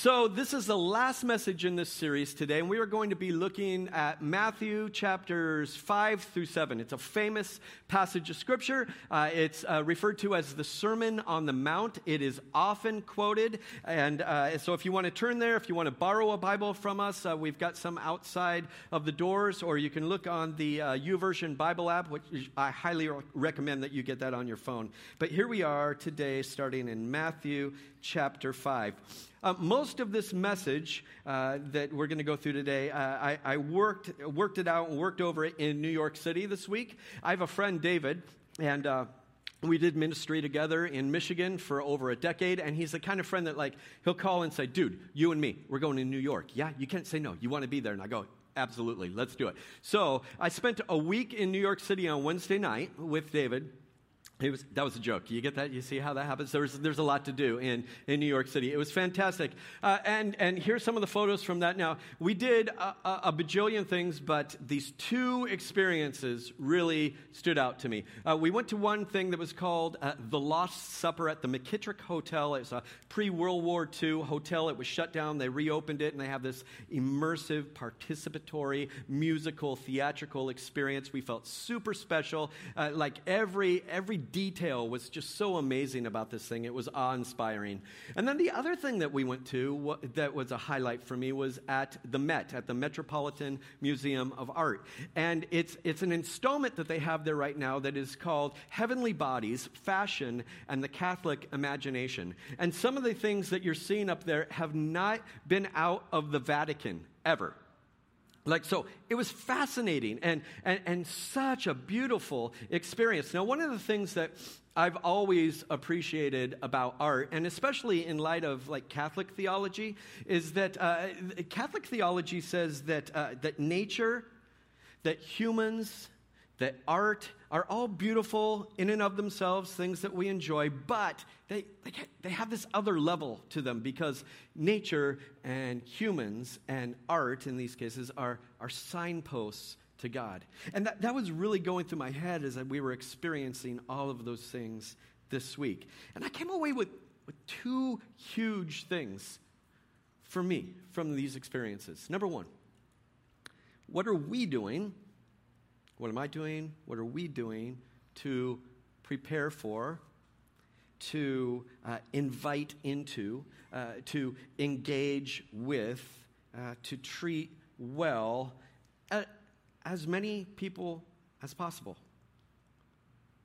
So, this is the last message in this series today, and we are going to be looking at Matthew chapters 5 through 7. It's a famous passage of Scripture. Uh, it's uh, referred to as the Sermon on the Mount. It is often quoted. And uh, so, if you want to turn there, if you want to borrow a Bible from us, uh, we've got some outside of the doors, or you can look on the uh, Bible app, which I highly recommend that you get that on your phone. But here we are today, starting in Matthew chapter 5. Uh, most of this message uh, that we're going to go through today, uh, I, I, worked, worked it out and worked over it in New York City this week. I have a friend, David, and uh, we did ministry together in Michigan for over a decade, and he's the kind of friend that, like, he'll call and say, Dude, you and me, we're going to New York. Yeah, you can't say no. You want to be there. And I go, Absolutely, let's do it. So I spent a week in New York City on Wednesday night with David. It was, that was a joke. You get that? You see how that happens? There's, there's a lot to do in, in New York City. It was fantastic. Uh, and, and here's some of the photos from that now. We did a, a, a bajillion things, but these two experiences really stood out to me. Uh, we went to one thing that was called uh, The Lost Supper at the McKittrick Hotel. It's a pre World War II hotel. It was shut down. They reopened it, and they have this immersive, participatory, musical, theatrical experience. We felt super special. Uh, like every, every detail was just so amazing about this thing. It was awe inspiring. And then the other thing that we went to that was a highlight for me was at the Met, at the Metropolitan Museum of Art. And it's, it's an installment that they have there right now that is called Heavenly Bodies, Fashion, and the Catholic Imagination. And some of the things that you're seeing up there have not been out of the Vatican ever. Like, so it was fascinating and, and, and such a beautiful experience. Now, one of the things that I've always appreciated about art, and especially in light of like Catholic theology, is that uh, Catholic theology says that, uh, that nature, that humans, that art are all beautiful in and of themselves, things that we enjoy, but they, they, they have this other level to them because nature and humans and art, in these cases, are, are signposts to God. And that, that was really going through my head as we were experiencing all of those things this week. And I came away with, with two huge things for me from these experiences. Number one, what are we doing what am I doing? What are we doing to prepare for, to uh, invite into, uh, to engage with, uh, to treat well uh, as many people as possible?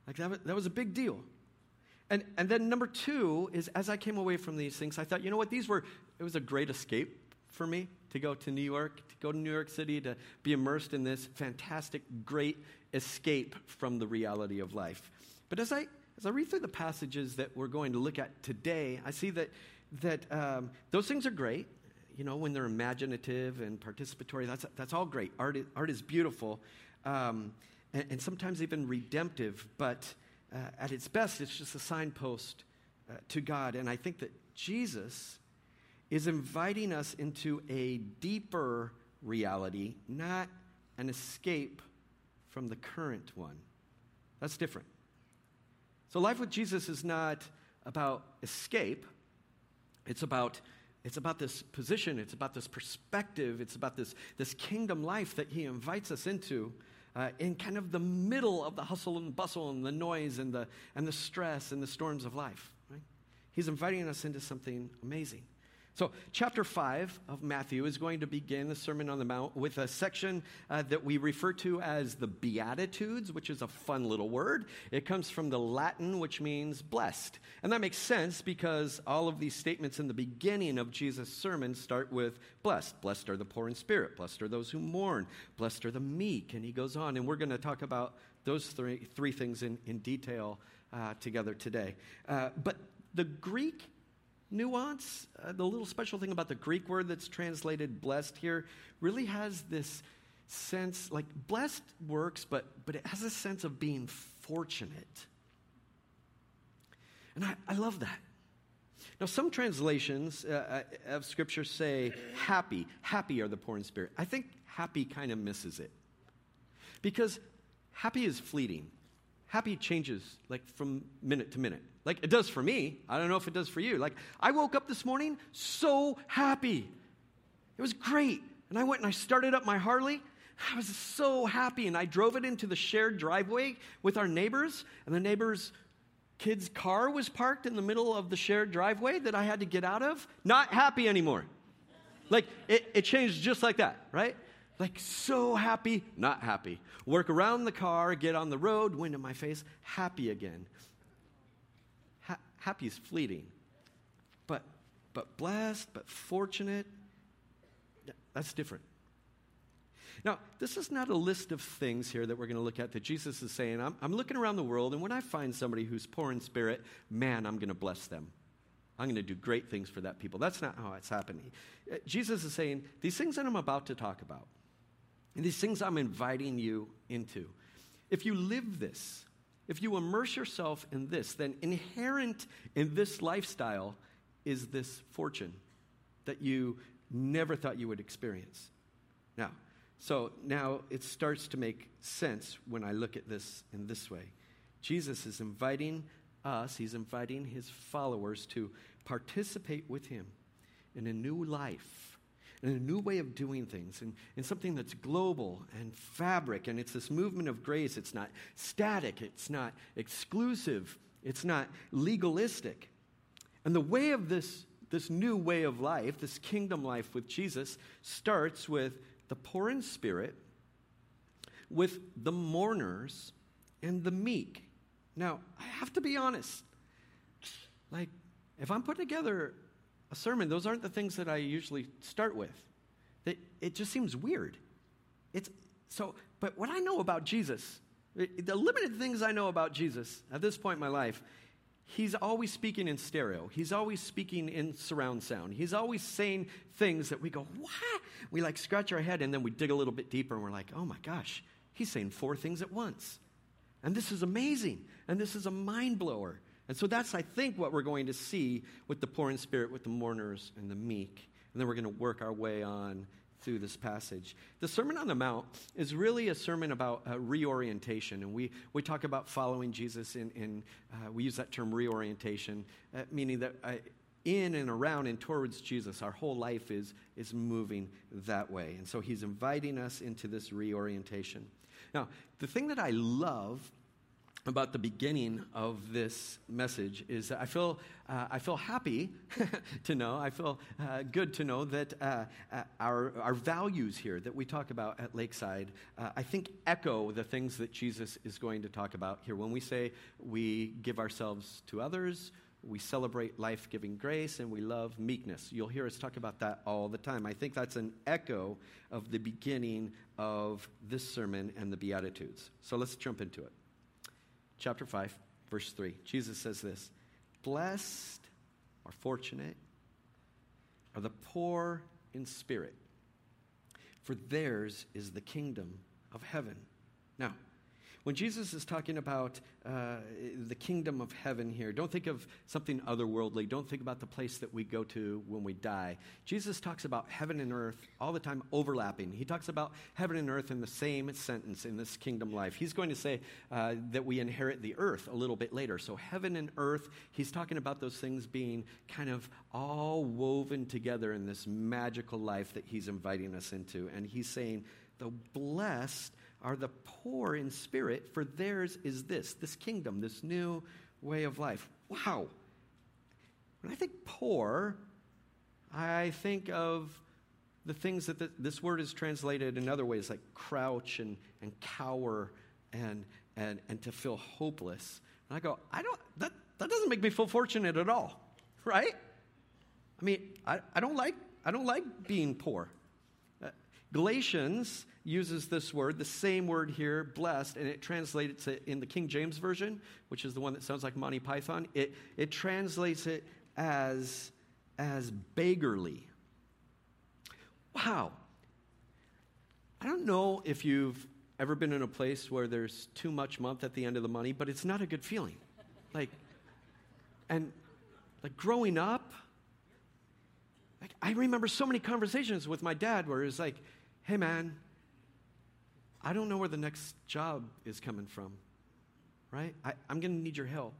Like that, that was a big deal. And, and then number two is as I came away from these things, I thought, you know what, these were, it was a great escape for me to go to New York, to go to New York City, to be immersed in this fantastic, great escape from the reality of life. But as I, as I read through the passages that we're going to look at today, I see that, that um, those things are great. You know, when they're imaginative and participatory, that's, that's all great. Art, is, art is beautiful um, and, and, sometimes even redemptive, but uh, at its best, it's just a signpost uh, to God. And I think that Jesus is inviting us into a deeper reality, not an escape from the current one. That's different. So, life with Jesus is not about escape, it's about it's about this position, it's about this perspective, it's about this, this kingdom life that he invites us into uh, in kind of the middle of the hustle and bustle and the noise and the, and the stress and the storms of life. Right? He's inviting us into something amazing. So, chapter 5 of Matthew is going to begin the Sermon on the Mount with a section uh, that we refer to as the Beatitudes, which is a fun little word. It comes from the Latin, which means blessed. And that makes sense because all of these statements in the beginning of Jesus' sermon start with blessed. Blessed are the poor in spirit, blessed are those who mourn, blessed are the meek. And he goes on, and we're going to talk about those three, three things in, in detail uh, together today. Uh, but the Greek nuance. Uh, the little special thing about the Greek word that's translated blessed here really has this sense like blessed works, but, but it has a sense of being fortunate. And I, I love that. Now, some translations uh, uh of Scripture say happy. Happy are the poor in spirit. I think happy kind of misses it. Because happy is fleeting. Happy changes like from minute to minute. Like it does for me. I don't know if it does for you. Like I woke up this morning so happy. It was great. And I went and I started up my Harley. I was so happy. And I drove it into the shared driveway with our neighbors. And the neighbors' kid's car was parked in the middle of the shared driveway that I had to get out of. Not happy anymore. Like it, it changed just like that, right? Like so happy, not happy. Work around the car, get on the road, wind in my face, happy again. Ha- happy is fleeting. But but blessed, but fortunate, that's different. Now, this is not a list of things here that we're going to look at that Jesus is saying. I'm, I'm looking around the world, and when I find somebody who's poor in spirit, man, I'm going to bless them. I'm going to do great things for that people. That's not how it's happening. Uh, Jesus is saying, these things that I'm about to talk about, and these things I'm inviting you into, if you live this, if you immerse yourself in this, then inherent in this lifestyle is this fortune that you never thought you would experience. Now, so now it starts to make sense when I look at this in this way. Jesus is inviting us, he's inviting his followers to participate with him in a new life, in a new way of doing things, and, in something that's global and fabric. And it's this movement of grace. It's not static, it's not exclusive, it's not legalistic. And the way of this, this new way of life, this kingdom life with Jesus, starts with the poor in spirit, with the mourners, and the meek. Now, I have to be honest. Like, if I'm putting together a sermon, those aren't the things that I usually start with. It, it just seems weird. It's so, but what I know about Jesus, the limited things I know about Jesus at this point in my life, he's always speaking in stereo. He's always speaking in surround sound. He's always saying things that we go, what? We like scratch our head and then we dig a little bit deeper and we're like, oh my gosh, he's saying four things at once. And this is amazing. And this is a mind blower. And so that's, I think, what we're going to see with the poor in spirit, with the mourners and the meek. And then we're going to work our way on through this passage. The Sermon on the Mount is really a sermon about uh, reorientation. And we, we talk about following Jesus in, in uh, we use that term reorientation, uh, meaning that uh, in and around and towards Jesus, our whole life is, is moving that way. And so he's inviting us into this reorientation. Now, the thing that I love about the beginning of this message is I feel, uh, I feel happy to know, I feel uh, good to know that uh, uh, our, our values here that we talk about at Lakeside, uh, I think echo the things that Jesus is going to talk about here. When we say we give ourselves to others, we celebrate life giving grace, and we love meekness. You'll hear us talk about that all the time. I think that's an echo of the beginning of this sermon and the Beatitudes. So let's jump into it chapter 5, verse 3. Jesus says this Blessed or fortunate are the poor in spirit, for theirs is the kingdom of heaven. Now, when Jesus is talking about uh, the kingdom of heaven here, don't think of something otherworldly. Don't think about the place that we go to when we die. Jesus talks about heaven and earth all the time overlapping. He talks about heaven and earth in the same sentence in this kingdom life. He's going to say uh, that we inherit the earth a little bit later. So, heaven and earth, he's talking about those things being kind of all woven together in this magical life that he's inviting us into. And he's saying, the blessed are the poor in spirit, for theirs is this, this kingdom, this new way of life. Wow. When I think poor, I think of the things that the, this word is translated in other ways, like crouch and, and cower and, and, and to feel hopeless. And I go, I don't, that, that doesn't make me feel fortunate at all, right? I mean, I, I, don't, like, I don't like being poor. Galatians uses this word, the same word here, blessed, and it translates it in the King James Version, which is the one that sounds like Monty Python. It, it translates it as, as beggarly. Wow. I don't know if you've ever been in a place where there's too much month at the end of the money, but it's not a good feeling. Like, and like growing up, like I remember so many conversations with my dad where it was like, hey man, I don't know where the next job is coming from, right? I, I'm going to need your help.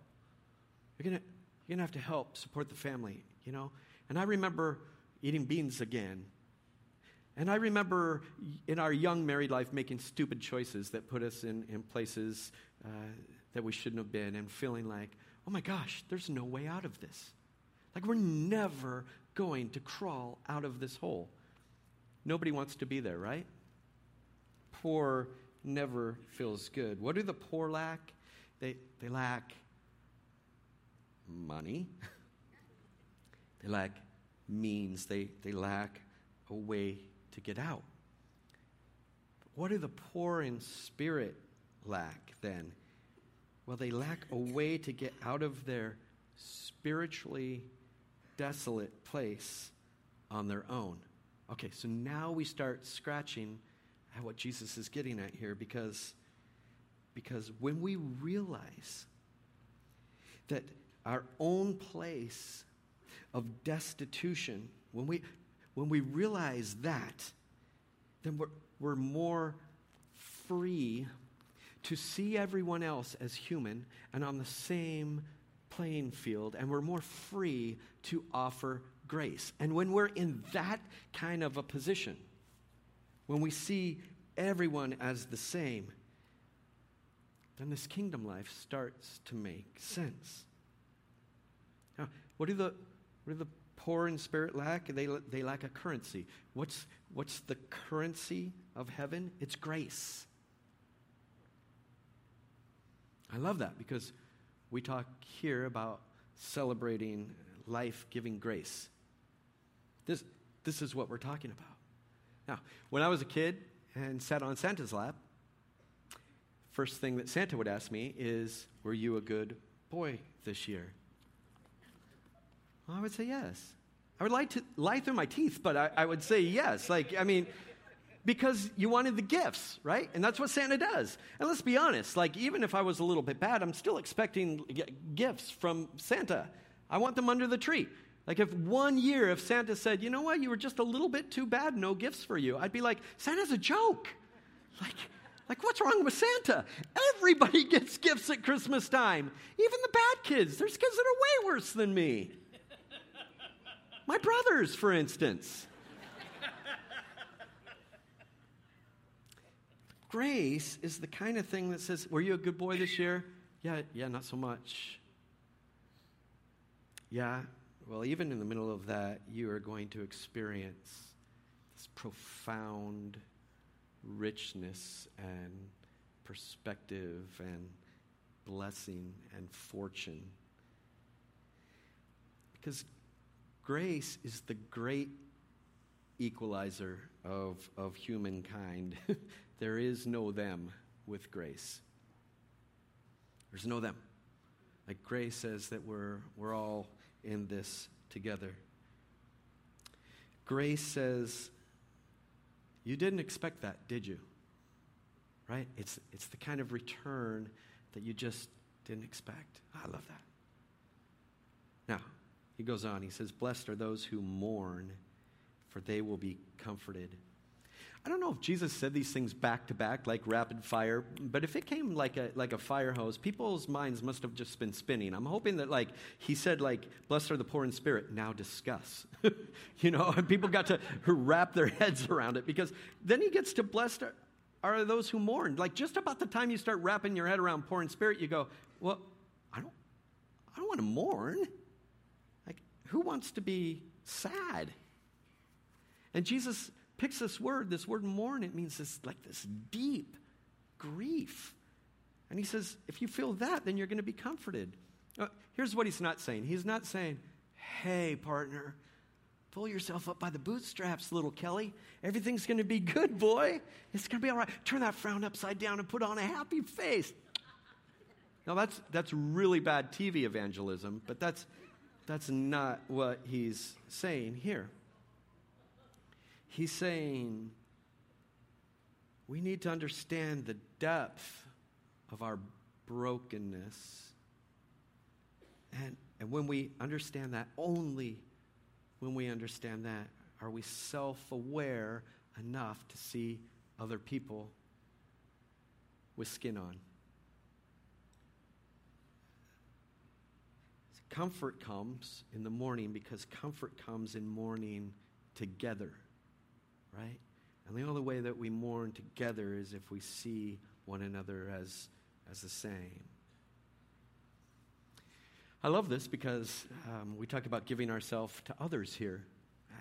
You're going you're to have to help support the family, you know? And I remember eating beans again. And I remember in our young married life making stupid choices that put us in, in places uh, that we shouldn't have been and feeling like, oh my gosh, there's no way out of this. Like we're never going to crawl out of this hole. Nobody wants to be there, right? Poor never feels good. What do the poor lack? They, they lack money. they lack means. They, they lack a way to get out. what do the poor in spirit lack then? Well, they lack a way to get out of their spiritually desolate place on their own. Okay, so now we start scratching at what Jesus is getting at here because, because when we realize that our own place of destitution, when we, when we realize that, then we're, we're more free to see everyone else as human and on the same playing field, and we're more free to offer grace. And when we're in that kind of a position, when we see everyone as the same, then this kingdom life starts to make sense. Now, what do the, what do the poor in spirit lack? They, they lack a currency. What's, what's the currency of heaven? It's grace. I love that because we talk here about celebrating life giving grace. This, this is what we're talking about. Now, when I was a kid and sat on Santa's lap, first thing that Santa would ask me is, Were you a good boy this year? Well, I would say yes. I would lie, to, lie through my teeth, but I, I would say yes. Like, I mean, because you wanted the gifts, right? And that's what Santa does. And let's be honest, like, even if I was a little bit bad, I'm still expecting gifts from Santa. I want them under the tree. Like, if one year, if Santa said, you know what, you were just a little bit too bad, no gifts for you, I'd be like, Santa's a joke. Like, like, what's wrong with Santa? Everybody gets gifts at Christmas time, even the bad kids. There's kids that are way worse than me. My brothers, for instance. Grace is the kind of thing that says, Were you a good boy this year? Yeah, yeah, not so much. Yeah, well, even in the middle of that, you are going to experience this profound richness and perspective and blessing and fortune. Because grace is the great equalizer of, of humankind. there is no them with grace. There's no them. Like grace says that we're, we're all in this together. Grace says, You didn't expect that, did you? Right? It's, it's the kind of return that you just didn't expect. Ah, I love that. Now, he goes on, he says, Blessed are those who mourn, for they will be comforted. I don't know if Jesus said these things back to back like rapid fire, but if it came like a like a fire hose, people's minds must have just been spinning. I'm hoping that like he said like blessed are the poor in spirit, now discuss. you know, and people got to wrap their heads around it because then he gets to blessed are, are those who mourn. Like just about the time you start wrapping your head around poor in spirit, you go, "Well, I don't I don't want to mourn." Like who wants to be sad? And Jesus picks this word, this word mourn, it means this like this deep grief. And he says, if you feel that, then you're going to be comforted. Uh, here's what he's not saying. He's not saying, hey, partner, pull yourself up by the bootstraps, little Kelly. Everything's going to be good, boy. It's going to be all right. Turn that frown upside down and put on a happy face. Now, that's, that's really bad TV evangelism, but that's, that's not what he's saying here. He's saying we need to understand the depth of our brokenness. And, and when we understand that, only when we understand that, are we self aware enough to see other people with skin on. Comfort comes in the morning because comfort comes in mourning together, right? And the only way that we mourn together is if we see one another as, as the same. I love this because um, we talk about giving ourselves to others here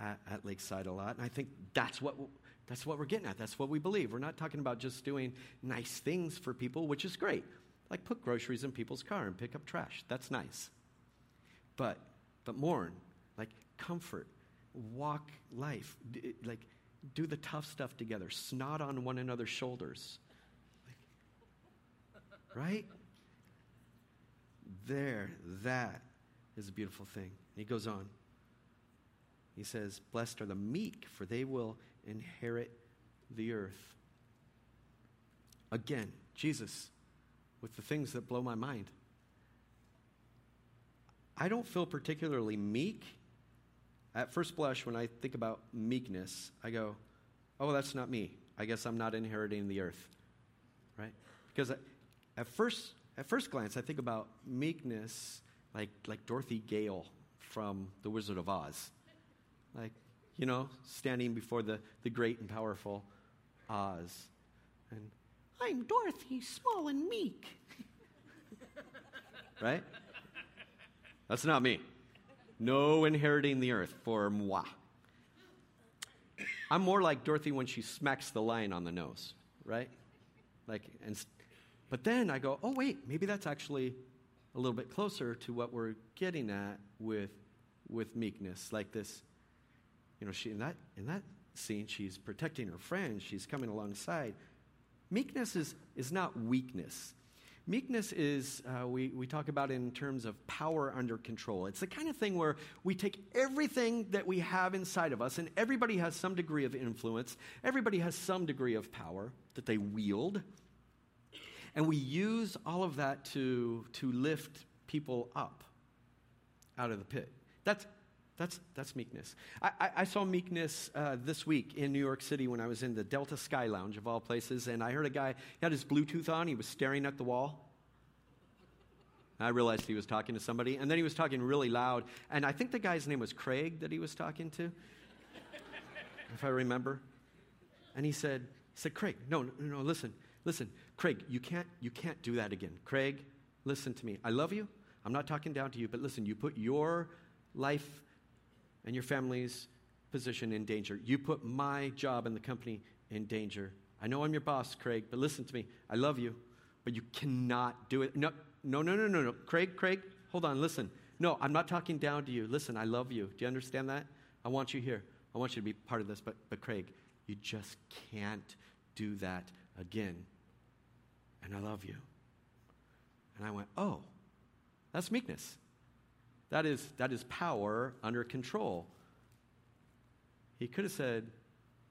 at, at, Lakeside a lot, and I think that's what that's what we're getting at. That's what we believe. We're not talking about just doing nice things for people, which is great, like put groceries in people's car and pick up trash. That's nice, but but mourn, like comfort, walk life, like do the tough stuff together, snot on one another's shoulders, right? there, that is a beautiful thing. he goes on. He says, Blessed are the meek, for they will inherit the earth. Again, Jesus, with the things that blow my mind. I don't feel particularly meek. At first blush, when I think about meekness, I go, oh, that's not me. I guess I'm not inheriting the earth. Right? Because at first at first glance, I think about meekness like, like Dorothy Gale from The Wizard of Oz. Like, you know, standing before the, the great and powerful Oz. And I'm Dorothy, small and meek. right? That's not me. No inheriting the earth for moi. I'm more like Dorothy when she smacks the lion on the nose, right? Like, and but then I go, oh, wait, maybe that's actually a little bit closer to what we're getting at with, with meekness. Like this, you know, she, in, that, in that scene, she's protecting her friend, she's coming alongside. Meekness is, is not weakness. Meekness is, uh, we, we talk about in terms of power under control. It's the kind of thing where we take everything that we have inside of us, and everybody has some degree of influence, everybody has some degree of power that they wield. And we use all of that to, to lift people up out of the pit. That's, that's, that's meekness. I, I, I saw meekness uh, this week in New York City when I was in the Delta Sky Lounge, of all places, and I heard a guy, he had his Bluetooth on, he was staring at the wall. I realized he was talking to somebody, and then he was talking really loud, and I think the guy's name was Craig that he was talking to, if I remember. And he said, he said, Craig, no, no, no, listen, listen, Craig, you can't, you can't do that again. Craig, listen to me. I love you. I'm not talking down to you, but listen, you put your life and your family's position in danger. You put my job and the company in danger. I know I'm your boss, Craig, but listen to me. I love you, but you cannot do it. No, no, no, no, no, no. Craig, Craig, hold on, listen. No, I'm not talking down to you. Listen, I love you. Do you understand that? I want you here. I want you to be part of this, but, but Craig, you just can't do that again and I love you. And I went, oh, that's meekness. That is, that is power under control. He could have said,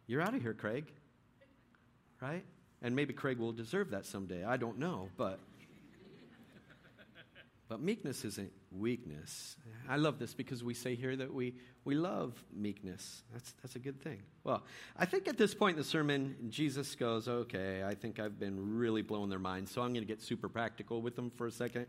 You're out of here, Craig. Right? And maybe Craig will deserve that someday. I don't know, but but meekness isn't weakness. I love this because we say here that we, we love meekness. That's, that's a good thing. Well, I think at this point in the sermon, Jesus goes, okay, I think I've been really blowing their minds, so I'm going to get super practical with them for a second.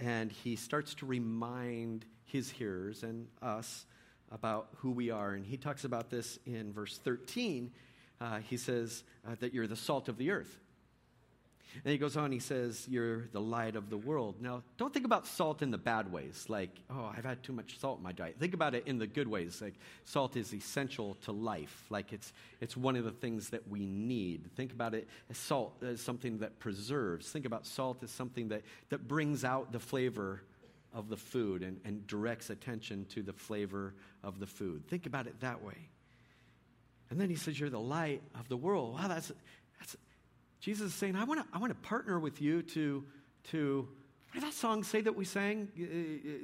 And he starts to remind his hearers and us about who we are. And he talks about this in verse 13. Uh, he says uh, that you're the salt of the earth. And he goes on, he says, You're the light of the world. Now, don't think about salt in the bad ways, like, oh, I've had too much salt in my diet. Think about it in the good ways, like, salt is essential to life, like, it's, it's one of the things that we need. Think about it as salt as something that preserves. Think about salt as something that, that brings out the flavor of the food and, and directs attention to the flavor of the food. Think about it that way. And then he says, You're the light of the world. Wow, that's, that's, Jesus is saying, I want to I wanna partner with you to, to what did that song say that we sang?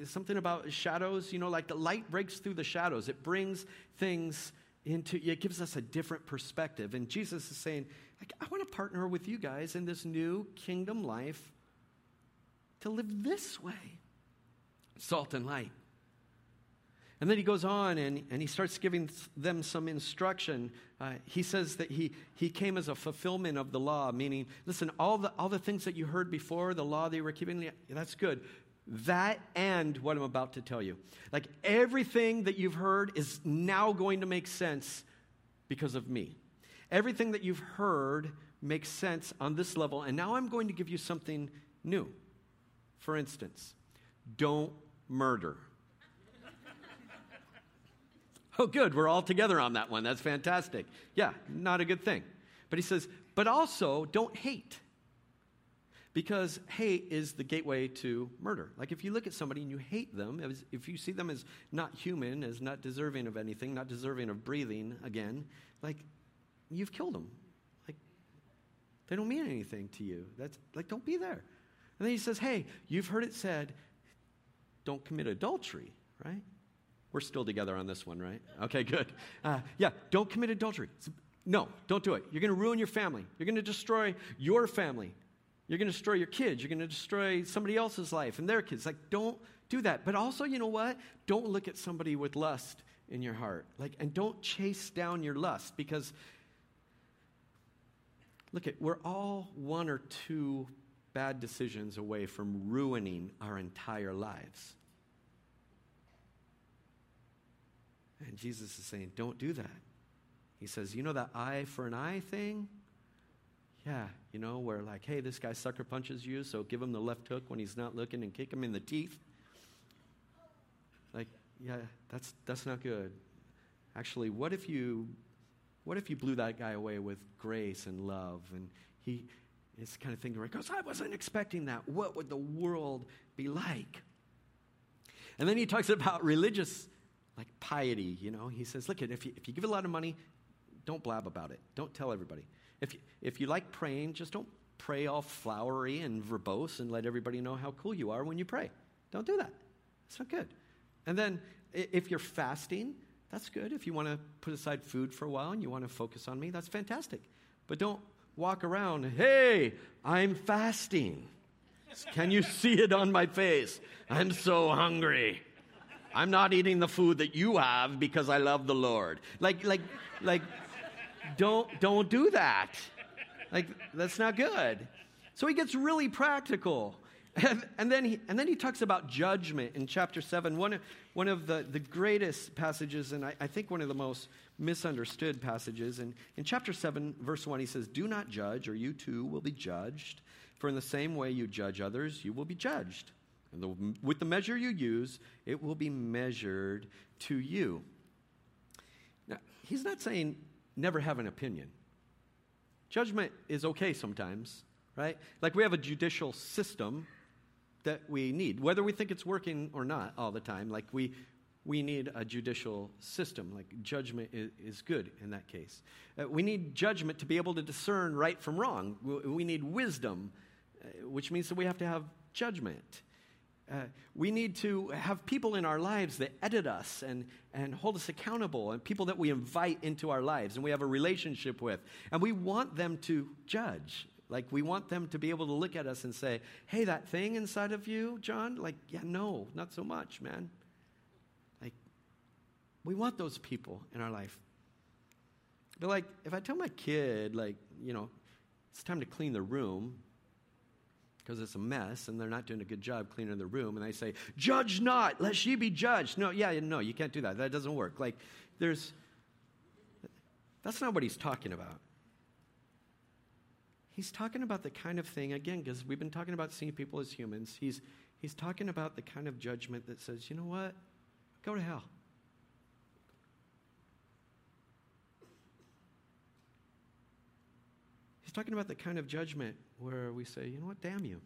Something about shadows, you know, like the light breaks through the shadows. It brings things into, it gives us a different perspective. And Jesus is saying, like, I want to partner with you guys in this new kingdom life to live this way salt and light. And then he goes on and, and he starts giving them some instruction. Uh, he says that he, he came as a fulfillment of the law, meaning, listen, all the, all the things that you heard before, the law that you were keeping, that's good. That and what I'm about to tell you. Like everything that you've heard is now going to make sense because of me. Everything that you've heard makes sense on this level, and now I'm going to give you something new. For instance, don't murder. Oh, good, we're all together on that one. That's fantastic. Yeah, not a good thing. But he says, but also don't hate. Because hate is the gateway to murder. Like if you look at somebody and you hate them, if you see them as not human, as not deserving of anything, not deserving of breathing again, like you've killed them. Like they don't mean anything to you. That's like don't be there. And then he says, "Hey, you've heard it said, don't commit adultery, right? We're still together on this one, right? Okay, good. Uh, yeah, don't commit adultery. No, don't do it. You're going to ruin your family. You're going to destroy your family. You're going to destroy your kids. You're going to destroy somebody else's life and their kids. Like, don't do that. But also, you know what? Don't look at somebody with lust in your heart. Like, and don't chase down your lust because, look at, we're all one or two bad decisions away from ruining our entire lives. And Jesus is saying, don't do that. He says, you know that eye for an eye thing? Yeah, you know, where like, hey, this guy sucker punches you, so give him the left hook when he's not looking and kick him in the teeth. Like, yeah, that's that's not good. Actually, what if you what if you blew that guy away with grace and love and he the kind of thing where he goes, I wasn't expecting that. What would the world be like? And then he talks about religious like piety, you know. He says, look, if you, if you give a lot of money, don't blab about it. Don't tell everybody. If you, if you like praying, just don't pray all flowery and verbose and let everybody know how cool you are when you pray. Don't do that. It's not good. And then if you're fasting, that's good. If you want to put aside food for a while and you want to focus on me, that's fantastic. But don't walk around, hey, I'm fasting. Can you see it on my face? I'm so hungry. I'm not eating the food that you have because I love the Lord. Like, like, like, don't, don't do that. Like, that's not good. So he gets really practical. And, and, then he, and then he talks about judgment in chapter 7, one one of the, the greatest passages, and I, I think one of the most misunderstood passages. And in chapter 7, verse 1, he says, Do not judge, or you too will be judged. For in the same way you judge others, you will be judged. And the, with the measure you use, it will be measured to you. Now, he's not saying never have an opinion. Judgment is okay sometimes, right? Like we have a judicial system that we need, whether we think it's working or not all the time. Like we, we need a judicial system. Like judgment is, is good in that case. Uh, we need judgment to be able to discern right from wrong. We, we need wisdom, uh, which means that we have to have judgment. Uh, we need to have people in our lives that edit us and, and hold us accountable, and people that we invite into our lives and we have a relationship with. And we want them to judge. Like, we want them to be able to look at us and say, hey, that thing inside of you, John, like, yeah, no, not so much, man. Like, we want those people in our life. But, like, if I tell my kid, like, you know, it's time to clean the room, because it's a mess and they're not doing a good job cleaning the room and they say judge not lest ye be judged. No yeah no you can't do that. That doesn't work. Like there's that's not what he's talking about. He's talking about the kind of thing again because we've been talking about seeing people as humans he's he's talking about the kind of judgment that says you know what? Go to hell talking about the kind of judgment where we say, you know what, damn you.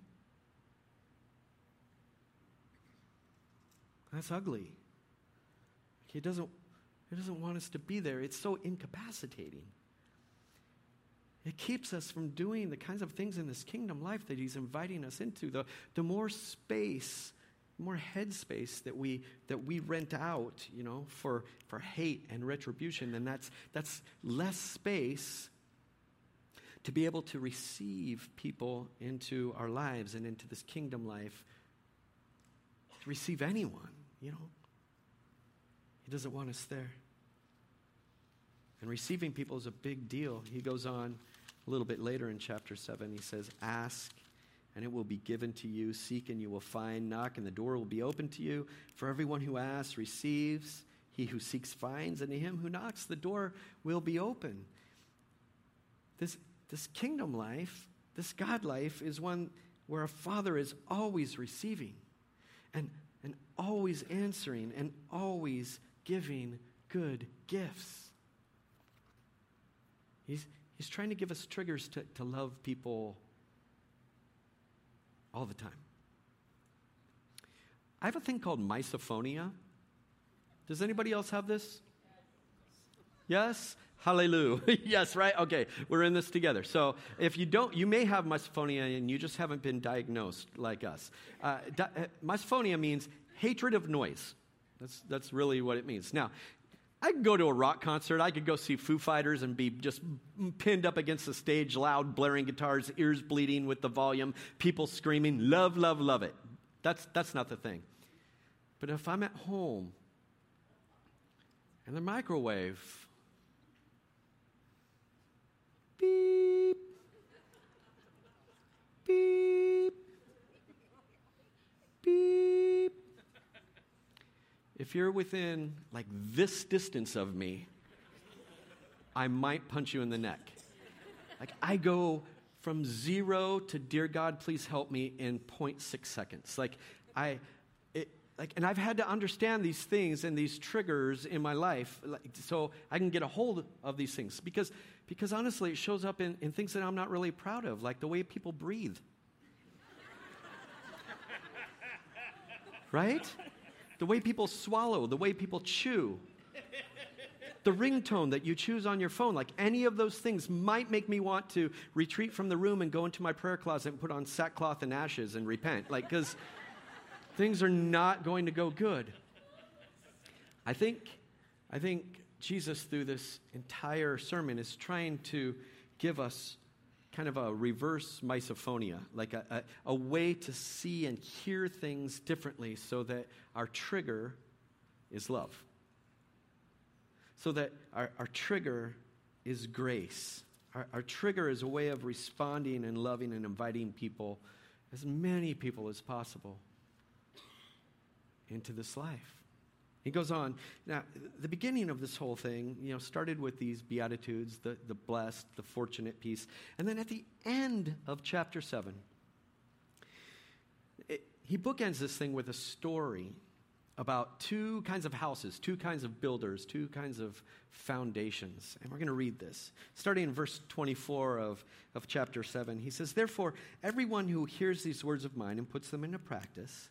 That's ugly. He doesn't, he doesn't want us to be there. It's so incapacitating. It keeps us from doing the kinds of things in this kingdom life that He's inviting us into. The, the more space, more headspace that we that we rent out, you know, for, for hate and retribution, then that's that's less space to be able to receive people into our lives and into this kingdom life, to receive anyone, you know. He doesn't want us there. And receiving people is a big deal. He goes on a little bit later in chapter 7. He says, Ask and it will be given to you. Seek, and you will find. Knock, and the door will be open to you. For everyone who asks receives. He who seeks finds, and to him who knocks, the door will be open. This, this kingdom life, this God life, is one where a father is always receiving and, and always answering and always giving good gifts. He's, he's trying to give us triggers to, to love people all the time. I have a thing called misophonia. Does anybody else have this? Yes? Hallelujah. yes, right? Okay, we're in this together. So if you don't, you may have misophonia and you just haven't been diagnosed like us. Uh, di- uh, misophonia means hatred of noise. That's, that's really what it means. Now, I could go to a rock concert. I could go see Foo Fighters and be just pinned up against the stage, loud, blaring guitars, ears bleeding with the volume, people screaming, love, love, love it. That's, that's not the thing. But if I'm at home and the microwave, beep, beep, beep, if you're within like this distance of me, I might punch you in the neck. Like I go from zero to dear God, please help me in 0.6 seconds. Like I, like, and I've had to understand these things and these triggers in my life, like, so I can get a hold of these things. Because, because honestly, it shows up in, in things that I'm not really proud of, like the way people breathe. right? the way people swallow, the way people chew, the ringtone that you choose on your phone, like any of those things might make me want to retreat from the room and go into my prayer closet and put on sackcloth and ashes and repent. Like, because things are not going to go good. I think, I think Jesus, through this entire sermon, is trying to give us kind of a reverse misophonia, like a, a, a, way to see and hear things differently so that our trigger is love. So that our, our trigger is grace. Our, our trigger is a way of responding and loving and inviting people, as many people as possible, into this life. He goes on. Now, the beginning of this whole thing, you know, started with these Beatitudes, the, the blessed, the fortunate piece. And then at the end of chapter 7, it, he bookends this thing with a story about two kinds of houses, two kinds of builders, two kinds of foundations. And we're going to read this. Starting in verse 24 of, of chapter 7, he says, Therefore, everyone who hears these words of mine and puts them into practice,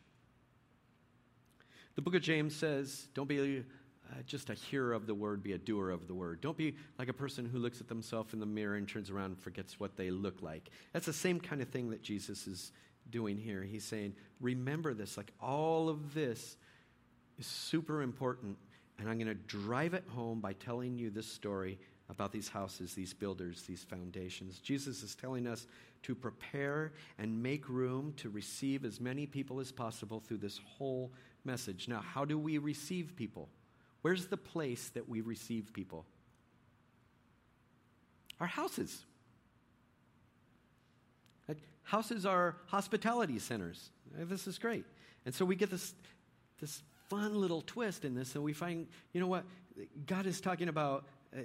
The book of James says, don't be uh, just a hearer of the word, be a doer of the word. Don't be like a person who looks at themselves in the mirror and turns around and forgets what they look like. That's the same kind of thing that Jesus is doing here. He's saying, remember this. Like all of this is super important. And I'm going to drive it home by telling you this story about these houses, these builders, these foundations. Jesus is telling us to prepare and make room to receive as many people as possible through this whole message. Now, how do we receive people? Where's the place that we receive people? Our houses. Houses are hospitality centers. Eh, this is great. And so we get this, this fun little twist in this, and we find, you know what? God is talking about a,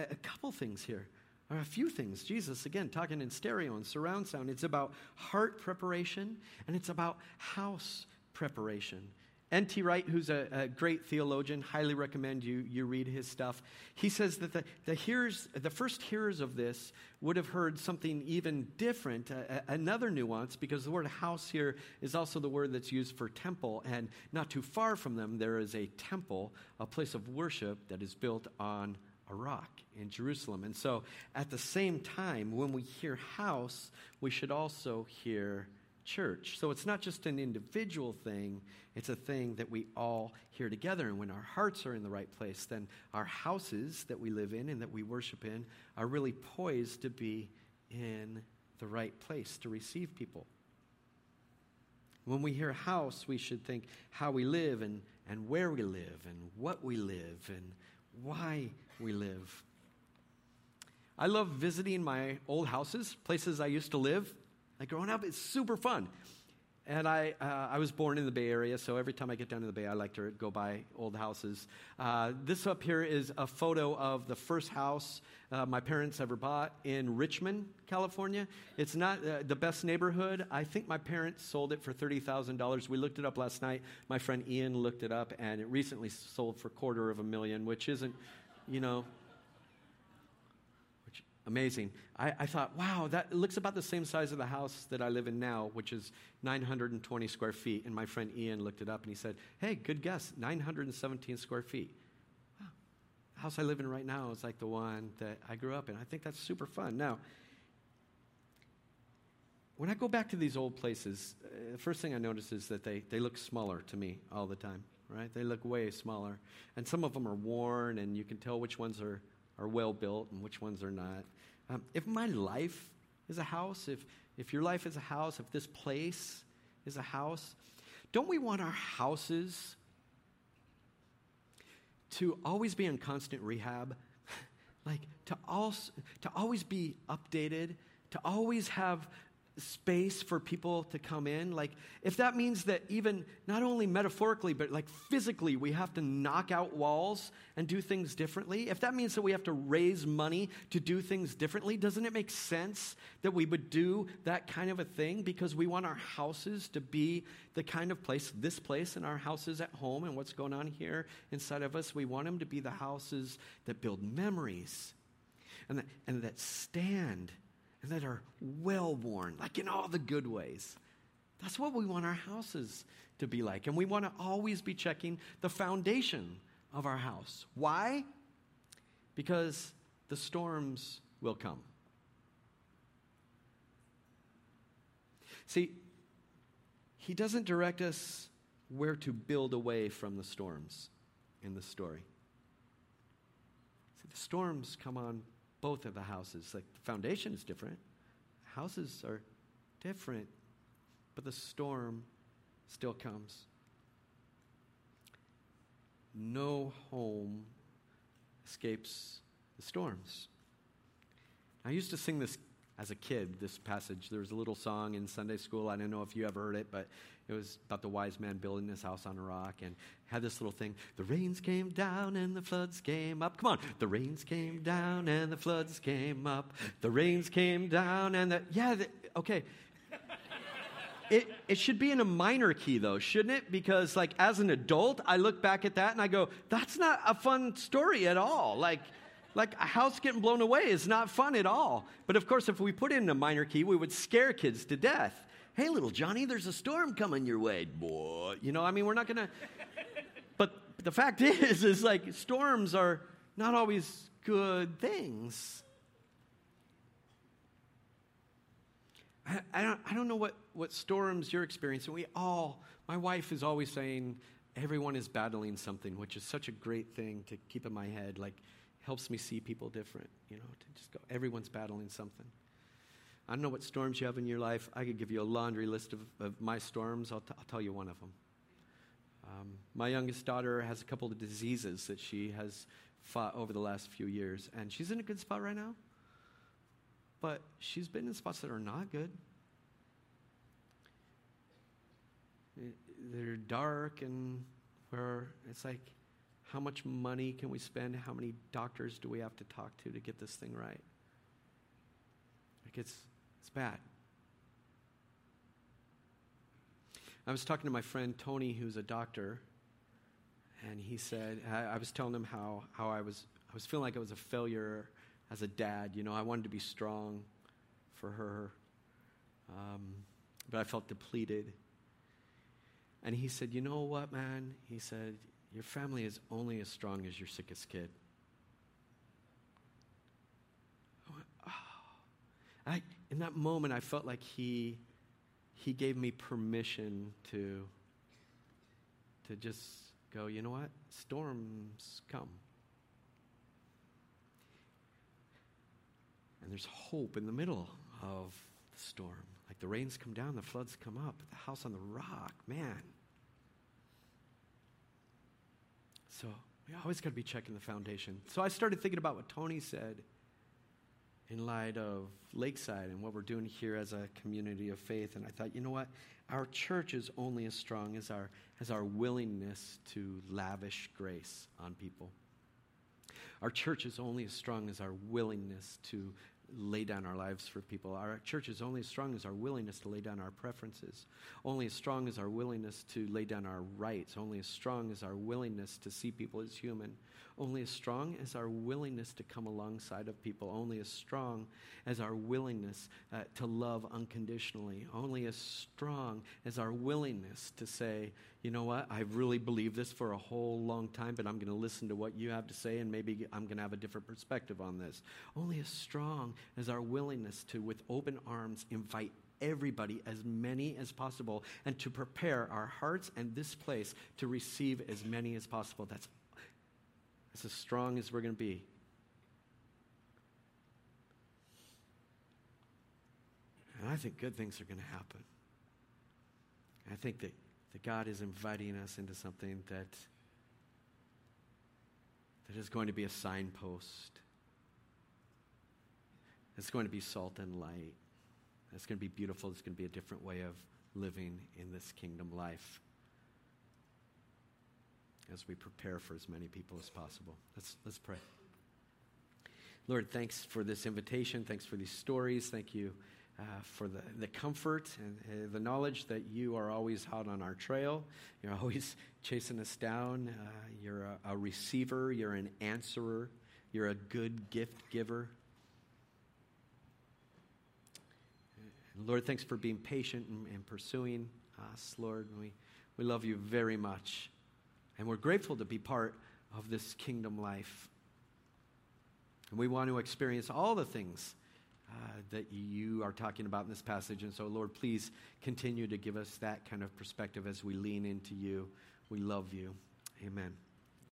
a, a couple things here or a few things. Jesus, again, talking in stereo and surround sound. It's about heart preparation and it's about house preparation. N.T. Wright, who's a, a, great theologian, highly recommend you, you read his stuff. He says that the, the, hearers, the first hearers of this would have heard something even different, another nuance, because the word house here is also the word that's used for temple. And not too far from them, there is a temple, a place of worship that is built on a rock in Jerusalem. And so at the same time, when we hear house, we should also hear church. So it's not just an individual thing, it's a thing that we all hear together. And when our hearts are in the right place, then our houses that we live in and that we worship in are really poised to be in the right place to receive people. When we hear house, we should think how we live and, and where we live and what we live and why we live. I love visiting my old houses, places I used to live. Like growing up, it's super fun. And I, uh, I was born in the Bay Area, so every time I get down to the Bay, I like to go by old houses. Uh, this up here is a photo of the first house uh, my parents ever bought in Richmond, California. It's not uh, the best neighborhood. I think my parents sold it for $30,000. We looked it up last night. My friend Ian looked it up, and it recently sold for quarter of a million, which isn't, you know, amazing. I, I, thought, wow, that looks about the same size of the house that I live in now, which is 920 square feet. And my friend Ian looked it up and he said, hey, good guess, 917 square feet. Wow. The house I live in right now is like the one that I grew up in. I think that's super fun. Now, when I go back to these old places, uh, the first thing I notice is that they, they look smaller to me all the time, right? They look way smaller. And some of them are worn, and you can tell which ones are are well built and which ones are not. Um, if my life is a house, if, if your life is a house, if this place is a house, don't we want our houses to always be in constant rehab? like to, also, to always be updated, to always have space for people to come in like if that means that even not only metaphorically but like physically we have to knock out walls and do things differently if that means that we have to raise money to do things differently doesn't it make sense that we would do that kind of a thing? Because we want our houses to be the kind of place this place and our houses at home and what's going on here inside of us. We want them to be the houses that build memories and that, and that stand and that are well worn, like in all the good ways. That's what we want our houses to be like. And we want to always be checking the foundation of our house. Why? Because the storms will come. See, he doesn't direct us where to build away from the storms in the story. See, the storms come on both of the houses. Like the foundation is different, houses are different, but the storm still comes. No home escapes the storms. I used to sing this as a kid, this passage. There was a little song in Sunday school. I don't know if you ever heard it, but it was about the wise man building his house on a rock and had this little thing. The rains came down and the floods came up. Come on. The rains came down and the floods came up. The rains came down and the. Yeah, the, okay. It, it should be in a minor key, though, shouldn't it? Because, like, as an adult, I look back at that and I go, that's not a fun story at all. Like, like a house getting blown away is not fun at all. But of course, if we put in a minor key, we would scare kids to death. Hey, little Johnny, there's a storm coming your way, boy. You know, I mean, we're not to. But the fact is, is like storms are not always good things. I, I, don't, I don't know what, what storms you're experiencing. We all, my wife is always saying, everyone is battling something, which is such a great thing to keep in my head. Like, helps me see people different, you know, to just go, everyone's battling something. I don't know what storms you have in your life. I could give you a laundry list of, of my storms. I'll, t- I'll tell you one of them. Um, my youngest daughter has a couple of diseases that she has fought over the last few years, and she's in a good spot right now. But she's been in spots that are not good. They're dark and where it's like, how much money can we spend? How many doctors do we have to talk to to get this thing right? Like it's, it's bad. I was talking to my friend Tony, who's a doctor, and he said, I, I was telling him how, how I, was, I was feeling like I was a failure as a dad. You know, I wanted to be strong for her, um, but I felt depleted. And he said, You know what, man? He said, your family is only as strong as your sickest kid. I went, oh. I, in that moment, I felt like he, he gave me permission to, to just go, you know what? Storms come. And there's hope in the middle of the storm. Like the rains come down, the floods come up, the house on the rock, man. So we always got to be checking the foundation. So I started thinking about what Tony said in light of Lakeside and what we're doing here as a community of faith. And I thought, you know what? Our church is only as strong as our, as our willingness to lavish grace on people. Our church is only as strong as our willingness to lay down our lives for people. Our church is only as strong as our willingness to lay down our preferences, only as strong as our willingness to lay down our rights, only as strong as our willingness to see people as human, only as strong as our willingness to come alongside of people, only as strong as our willingness uh, to love unconditionally, only as strong as our willingness to say, you know what, I've really believed this for a whole long time, but I'm going to listen to what you have to say and maybe I'm going to have a different perspective on this. Only as strong as our willingness to, with open arms, invite everybody, as many as possible, and to prepare our hearts and this place to receive as many as possible. That's, that's as strong as we're going to be. And I think good things are going to happen. I think that, that God is inviting us into something that, that is going to be a signpost. It's going to be salt and light. It's going to be beautiful. It's going to be a different way of living in this kingdom life as we prepare for as many people as possible. Let's, let's pray. Lord, thanks for this invitation. Thanks for these stories. Thank you uh, for the, the comfort and uh, the knowledge that you are always out on our trail. You're always chasing us down. Uh, you're a, a receiver, you're an answerer, you're a good gift giver. Lord, thanks for being patient and, and pursuing us, Lord. We, we love you very much. And we're grateful to be part of this kingdom life. And we want to experience all the things uh, that you are talking about in this passage. And so, Lord, please continue to give us that kind of perspective as we lean into you. We love you. Amen.